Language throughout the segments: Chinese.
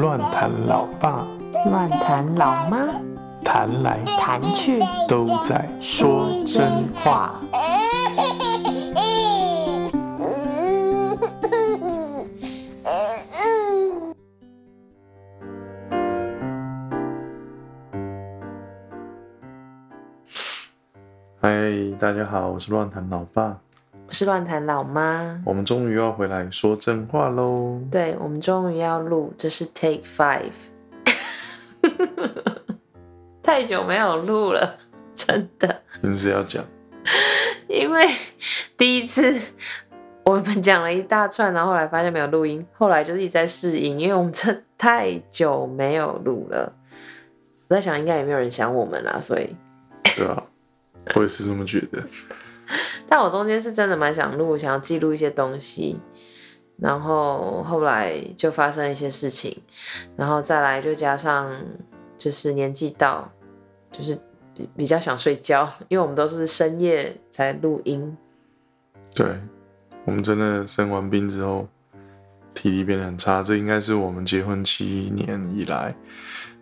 乱弹老爸，乱弹老妈，弹来弹去都在说真话。嗨，大家好，我是乱弹老爸，我是乱谈老妈。我们终于要回来说真话喽。对，我们终于要录，这是 Take Five，太久没有录了，真的。硬是要讲，因为第一次我们讲了一大串，然后后来发现没有录音，后来就是一直在试音，因为我们真太久没有录了。我在想，应该也没有人想我们啦，所以。对啊，我也是这么觉得。但我中间是真的蛮想录，想要记录一些东西，然后后来就发生一些事情，然后再来就加上就是年纪到，就是比比较想睡觉，因为我们都是深夜才录音。对，我们真的生完病之后，体力变得很差，这应该是我们结婚七年以来，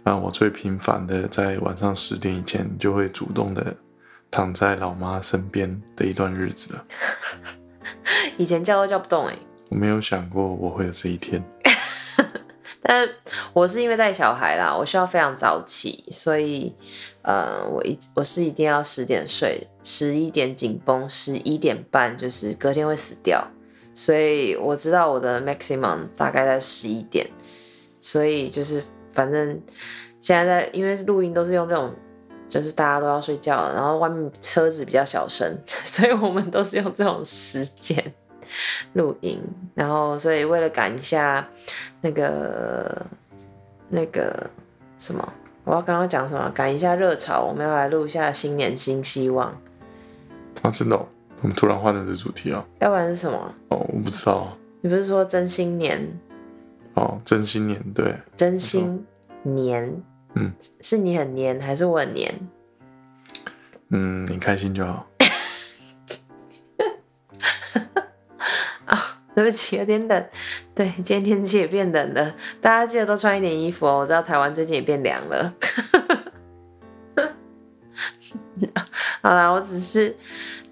啊，我最频繁的在晚上十点以前就会主动的躺在老妈身边的一段日子了。以前叫都叫不动哎、我没有想过我会有这一天。但我是因为带小孩啦，我需要非常早起，所以呃，我一我是一定要十点睡，十一点紧绷，十一点半就是隔天会死掉，所以我知道我的 maximum 大概在十一点，所以就是反正现在在因为录音都是用这种。就是大家都要睡觉了，然后外面车子比较小声，所以我们都是用这种时间录音，然后所以为了赶一下那个那个什么，我要刚刚讲什么？赶一下热潮，我们要来录一下新年新希望，啊，真的、哦，我们突然换了这主题啊？要不然是什么？哦，我不知道啊。你不是说真新年？哦，真新年对，真心年？嗯，是你很黏还是我很黏？嗯，你开心就好。对不起，有点冷。对，今天天气也变冷了，大家记得多穿一点衣服哦。我知道台湾最近也变凉了。好啦，我只是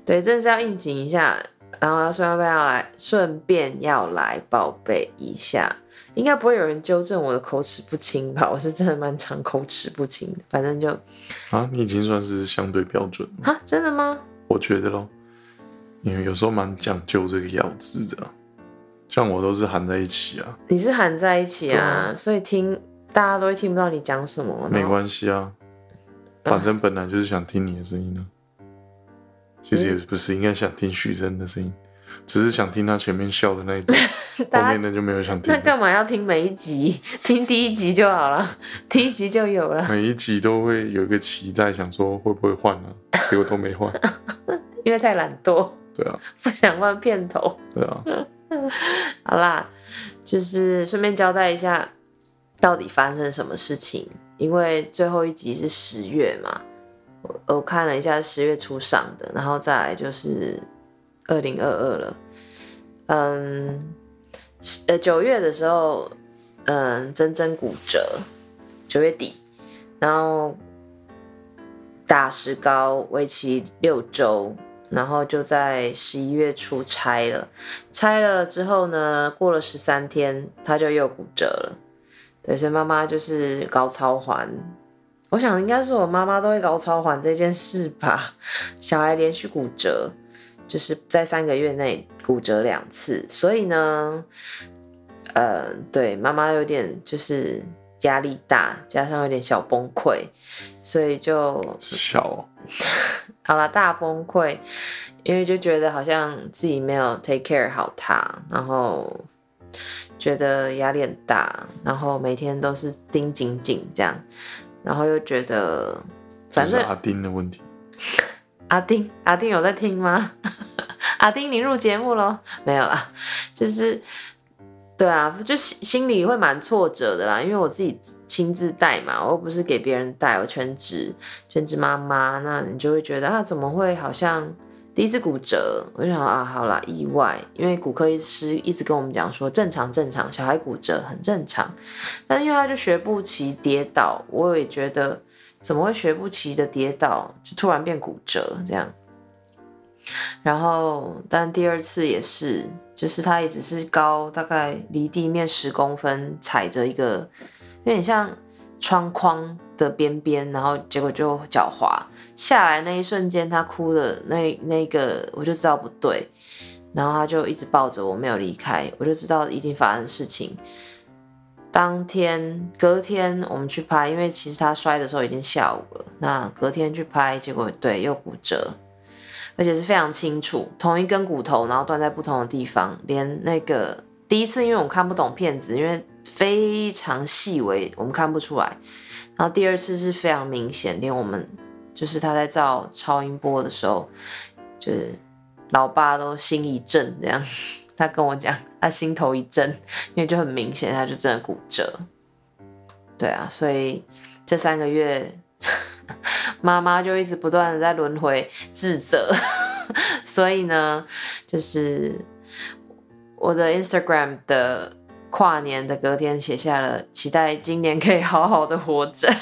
对，真的是要应景一下，然后顺便要来，顺便要来报备一下。应该不会有人纠正我的口齿不清吧？我是真的蛮常口齿不清的，反正就啊，你已经算是相对标准了，啊，真的吗？我觉得咯，因为有时候蛮讲究这个咬字的啊，像我都是含在一起啊，你是含在一起啊，所以听大家都会听不到你讲什么。没系，关系啊，反正本来就是想听你的声音啊。其实也不是，应该想听徐真的声音，只是想听他前面笑的那一段，后面的就没有想听那了。干嘛要听每一集？听第一集就好了，第一集就有了，每一集都会有一个期待，想说会不会换啊，结果都没换。因为太懒惰，对啊，不想换片头。对啊，好啦，就是顺便交代一下，到底发生什么事情。因为最后一集是十月嘛，我看了一下十月初上的，然后再来就是二零二二了。嗯，呃九月的时候，嗯，真真骨折，九月底，然后打石膏，为期六周，然后就在十一月初拆了。拆了之后呢，过了十三天，他就又骨折了。对，所以妈妈就是高超环。我想应该是我妈妈都会搞超环这件事吧。小孩连续骨折，就是在三个月内骨折两次，所以呢，呃，对妈妈有点就是压力大，加上有点小崩溃，所以就是小哦 好了，大崩溃，因为就觉得好像自己没有 take care 好他，然后觉得压力很大，然后每天都是盯紧紧这样，然后又觉得反正是阿丁的问题。阿丁，阿丁有在听吗？阿丁，你入节目喽？没有啦，就是对啊，就心心里会蛮挫折的啦，因为我自己亲自带嘛，我又不是给别人带，我全职全职妈妈，那你就会觉得啊，怎么会好像第一次骨折，我就想啊，好啦，意外，因为骨科医师一直跟我们讲说正常正常，小孩骨折很正常，但是因为他就学步骑跌倒，我也觉得怎么会学步骑的跌倒就突然变骨折这样。然后，但第二次也是，就是他也只是高大概离地面十公分，踩着一个有点像窗框的边边，然后结果就脚滑下来那一瞬间，他哭的那那个我就知道不对，然后他就一直抱着我没有离开，我就知道一定发生事情。当天隔天我们去拍，因为其实他摔的时候已经下午了，那隔天去拍，结果对又骨折。而且是非常清楚，同一根骨头，然后断在不同的地方，连那个第一次，因为我看不懂片子，因为非常细微，我们看不出来。然后第二次是非常明显，连我们就是他在照超音波的时候，就是老爸都心一震，这样 他跟我讲，他心头一震，因为就很明显，他就真的骨折。对啊，所以这三个月。妈妈就一直不断的在轮回自责，所以呢，就是我的 Instagram 的跨年的隔天写下了期待今年可以好好的活着。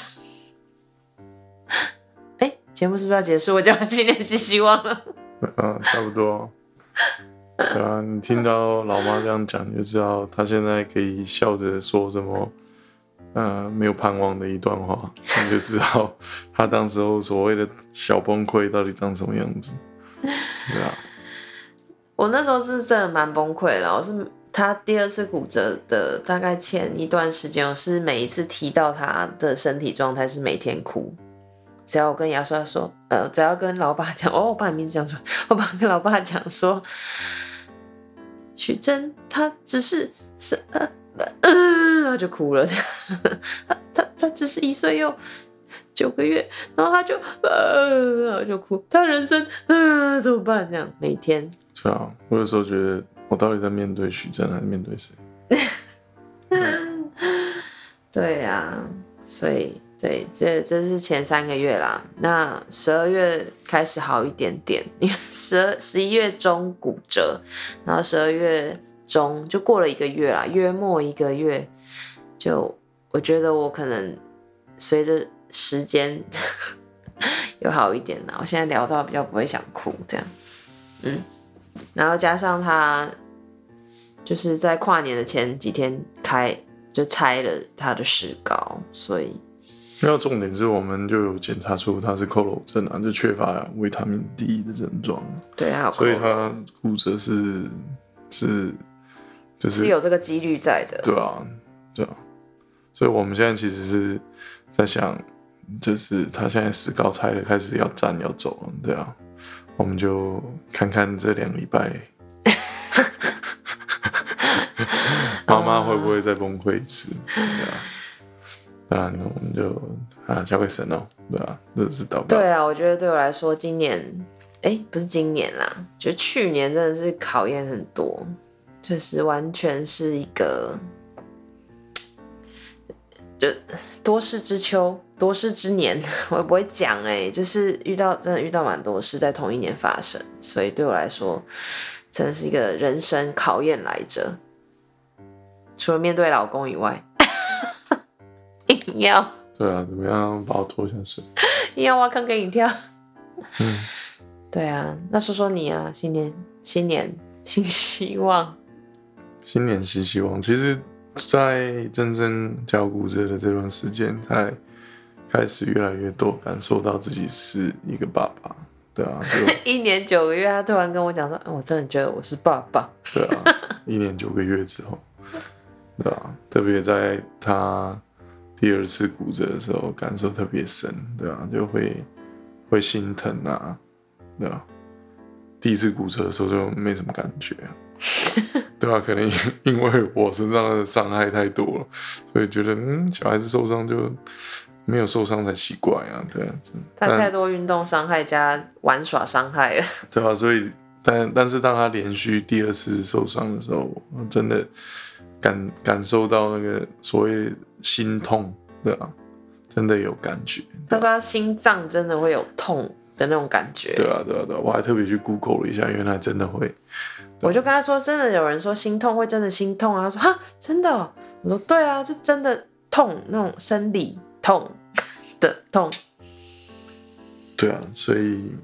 哎，节目是不是要结束？我讲新年新希望了。嗯，差不多。对啊，你听到老妈这样讲，你就知道她现在可以笑着说什么。呃，没有盼望的一段话，你就知道她当时候所谓的小崩溃到底长什么样子。对啊，我那时候是真的蛮崩溃的。我是他第二次骨折的大概前一段时间，我是每一次提到他的身体状态是每天哭。只要我跟牙刷说，呃，只要跟老爸讲，哦，我把你名字讲出来，我把跟老爸讲说，许真他只是是呃。嗯，然后就哭了。他他他只是一岁又九个月，然后他就呃，然后就哭。他人生嗯怎么办？这样每天。对啊，我有时候觉得我到底在面对徐峥还是面对谁？对呀，所以对，这这是前三个月啦。那十二月开始好一点点，因为十二十一月中骨折，然后十二月。中就过了一个月啦，约莫一个月，就我觉得我可能随着时间 有好一点啦。我现在聊到比较不会想哭这样，嗯，然后加上他就是在跨年的前几天开就拆了他的石膏，所以那重点是我们就有检查出他是佝偻症啊，就缺乏维他命 D 的症状，对啊，所以他骨折是是。就是有这个几率在的，对啊，对啊，所以我们现在其实是在想，就是他现在石膏拆了，开始要站要走了，对啊，我们就看看这两礼拜，妈妈会不会再崩溃一次，对啊，当然我们就啊交给神哦，对啊，这是祷告。对啊，我觉得对我来说，今年，哎，不是今年啦，就去年真的是考验很多。就是完全是一个，就多事之秋，多事之年，我也不会讲哎，就是遇到真的遇到蛮多事在同一年发生，所以对我来说，真的是一个人生考验来着。除了面对老公以外，硬要对啊，怎么样把我拖下水？硬要挖坑给你跳。嗯，对啊，那说说你啊，新年新年新希望。新年新希望，其实，在真正教骨折的这段时间，才开始越来越多感受到自己是一个爸爸，对啊，一年九个月，他突然跟我讲说：“我真的觉得我是爸爸。”对啊，一年九个月之后，对啊，特别在他第二次骨折的时候，感受特别深，对啊，就会会心疼啊，对啊，第一次骨折的时候就没什么感觉。对啊，可能 因为我身上的伤害太多了，所以觉得嗯，小孩子受伤就没有受伤才奇怪啊，对啊，他太多运动伤害加玩耍伤害了。对啊，所以但但是当他连续第二次受伤的时候，我真的感感受到那个所谓心痛，对啊，真的有感觉。他说他心脏真的会有痛。的那种感觉。对啊，对啊，对啊，我还特别去 Google 了一下，原来真的会。我就跟他说，真的有人说心痛会真的心痛啊，他说哈，真的哦、我说对啊，就真的痛，那种生理痛的痛。对啊，所以，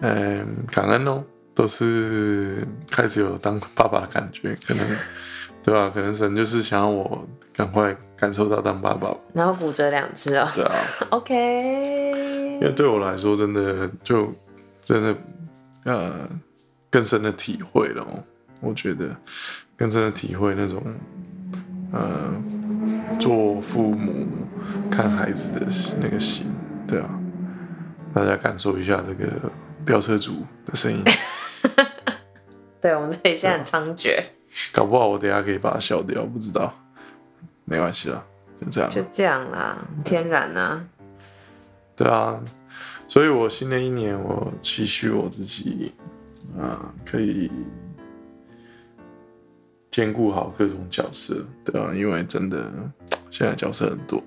嗯，感恩哦，都是开始有当爸爸的感觉，可能，对吧、可能神就是想要我赶快感受到当爸爸。然后骨折两只哦。对啊，，OK，因为对我来说，真的就真的呃更深的体会了、哦。我觉得更深的体会那种呃做父母看孩子的那个心，对啊，大家感受一下这个飙车族的声音，对我们这里现在很猖獗，搞不好我等下可以把它消掉，不知道，没关系了，就这样。就这样啦，天然啊，对啊，所以我新的一年，我期许我自己，啊、可以兼顾好各种角色，对啊，因为真的现在角色很多，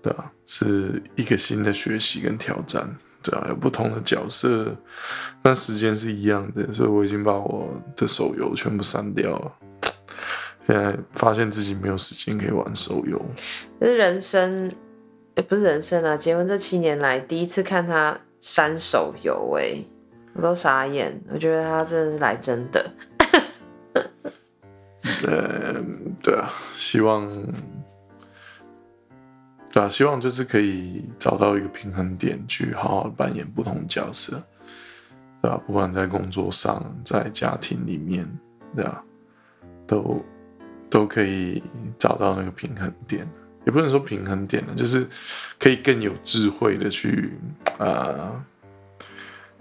对啊，是一个新的学习跟挑战，对啊，有不同的角色，但时间是一样的，所以我已经把我的手游全部删掉了。现在发现自己没有时间可以玩手游，这是人生，也不是人生啊，结婚这七年来第一次看他删手游，哎，我都傻眼，我觉得他真的是来真的。呃，对啊，希望，对啊，希望就是可以找到一个平衡点，去好好扮演不同的角色，对啊，不管在工作上，在家庭里面，对啊，都都可以找到那个平衡点，也不能说平衡点了，就是可以更有智慧的去呃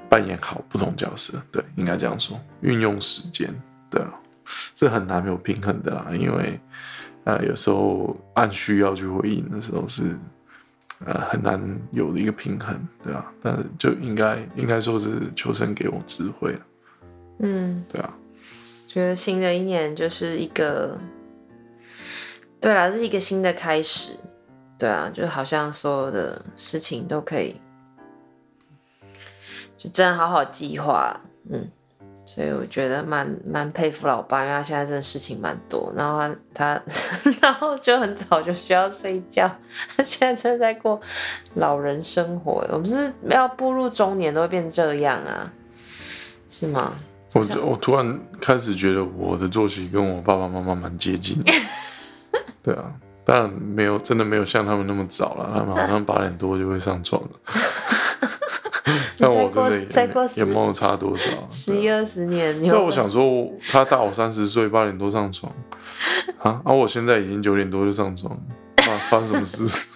扮演好不同角色，对，应该这样说，运用时间，对啊。是很难有平衡的啦，因为呃有时候按需要去回应的时候是呃很难有的一个平衡，对啊，但是就应该应该说是求生给我智慧了，嗯，对啊，觉得新的一年就是一个，对啦，是一个新的开始。对啊，就好像所有的事情都可以，就真的好好计划。嗯，所以我觉得蛮蛮佩服老爸，因为他现在真的事情蛮多，然后他他 然后就很早就需要睡觉，他现在正在过老人生活。我们是要步入中年都会变这样啊，是吗？我我突然开始觉得我的作息跟我爸爸妈妈蛮接近的，对啊，当然没有真的没有像他们那么早了，他们好像八点多就会上床了。但我真的再过十也也没有差多少。十一二十年，你对，我想说，他大我三十岁，八点多上床，啊，啊，我现在已经九点多就上床，发发生什么事？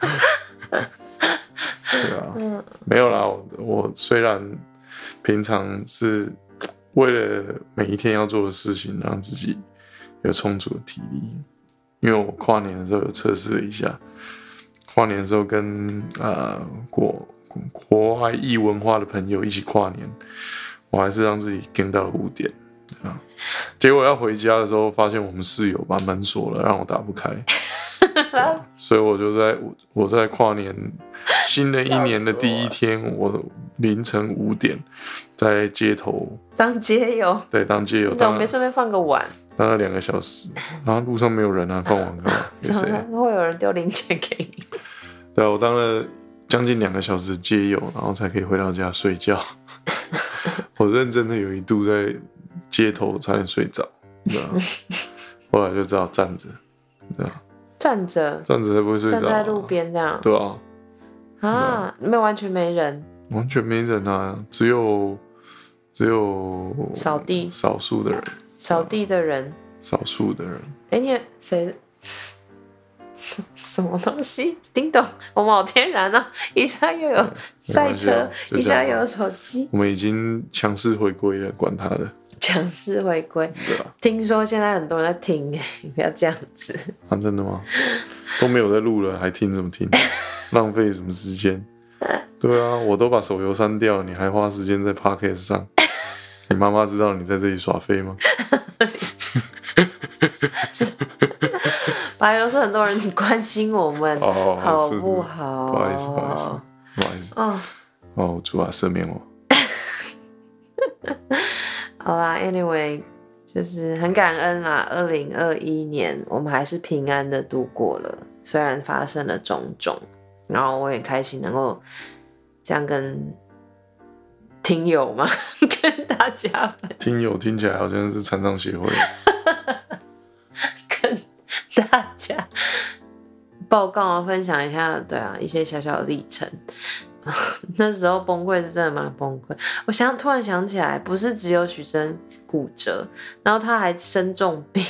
对啊，没有啦，我我虽然平常是为了每一天要做的事情，让自己有充足的体力，因为我跨年的时候有测试了一下，跨年的时候跟呃国国外异文化的朋友一起跨年，我还是让自己跟到了五点啊。结果要回家的时候，发现我们室友把门锁了，让我打不开，所以我就在我我在跨年新的一年的第一天，我凌晨五点在街头当街友，对当街友你怎么当没顺便放个碗？当了两个小时，然后路上没有人啊，放完干嘛？给谁啊？会有人丢零钱给你？对啊，我当了将近两个小时街友，然后才可以回到家睡觉。我认真的有一度在街头差点睡着，对啊，后来就只好站着，对啊，站着，站着才不会睡着、啊。站在路边这样对啊，啊，没有完全没人，完全没人啊，只有只有扫地少数的人，扫地的人。少数的人。哎、你谁？什什么东西？叮咚，我们好天然啊！一下又有赛车，一下又有手机，我们已经强势回归了，管他的，强势回归。对啊，听说现在很多人在听，哎，你不要这样子。啊，真的吗？都没有在录了，还听什么听？浪费什么时间？对啊，我都把手游删掉，你还花时间在 Podcast 上？你妈妈知道你在这里耍飞吗？本来都是很多人关心我们，哦，好不好？不好意思不好意思不好意思。哦，哦，主啊，赦免我。好啦，Anyway，就是很感恩啦。二零二一年我们还是平安的度过了，虽然发生了种种，然后我也开心能够这样跟听友吗，跟大家听友听起来好像是残障协会。跟大家报告啊，分享一下，对啊，一些小小的历程。那时候崩溃是真的蛮崩溃。我想突然想起来，不是只有许生骨折，然后他还生重病，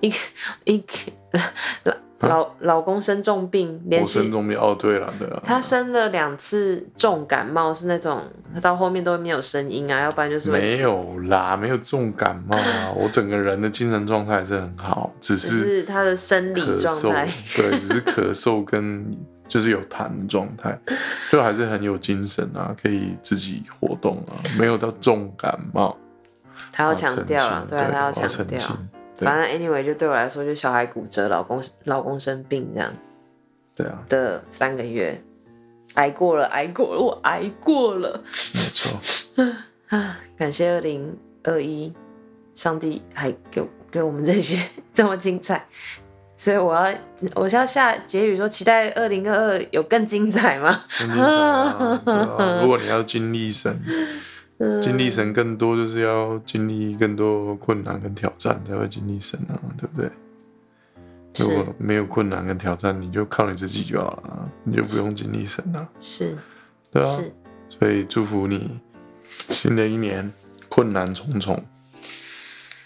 一个一个老老老公生重病，连我生重病哦，对了，对了，他生了两次重感冒，是那种他到后面都没有声音啊，要不然就是没有啦，没有重感冒啊，我整个人的精神状态还是很好，只只是是他的生理状态。，对，只是咳嗽跟 就是有痰的状态，就还是很有精神啊，可以自己活动啊，没有到重感冒。他要强调了，对啊，他要我强调。反正 anyway，就对我来说，就小孩骨折，老公老公生病这样对啊，的三个月，挨过了，挨过了，我挨过了没错，啊！感谢二零二一，上帝还给给我们这些这么精彩，所以我要我是要下结语说，期待二零二二有更精彩吗？很精彩啊啊 如果你要经历神，经历神更多，就是要经历更多困难跟挑战，才会经历神啊，对不对？如果没有困难跟挑战，你就靠你自己就好了，你就不用经历神了，是对啊。是，所以祝福你，新的一年困难重重，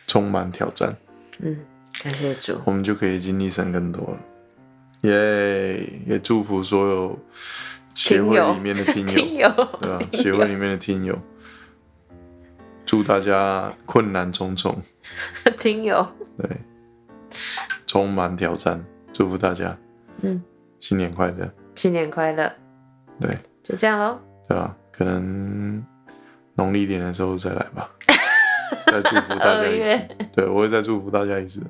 充满挑战，嗯，感谢主，我们就可以经历神更多了。耶、也祝福所有协 会里面的听友，听友，对吧？协会里面的听友，祝大家困难重重，听友，对，充满挑战，祝福大家。嗯，新年快乐，新年快乐，对。就这样喽。对吧？可能农历年的时候再来吧，再祝福大家一次。对，我会再祝福大家一次，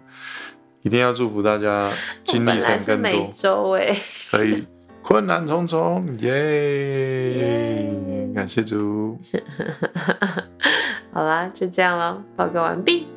一定要祝福大家经历本来神更多。每多，周哎，可以困难重重，耶！感谢主。好啦，就这样喽，报告完毕。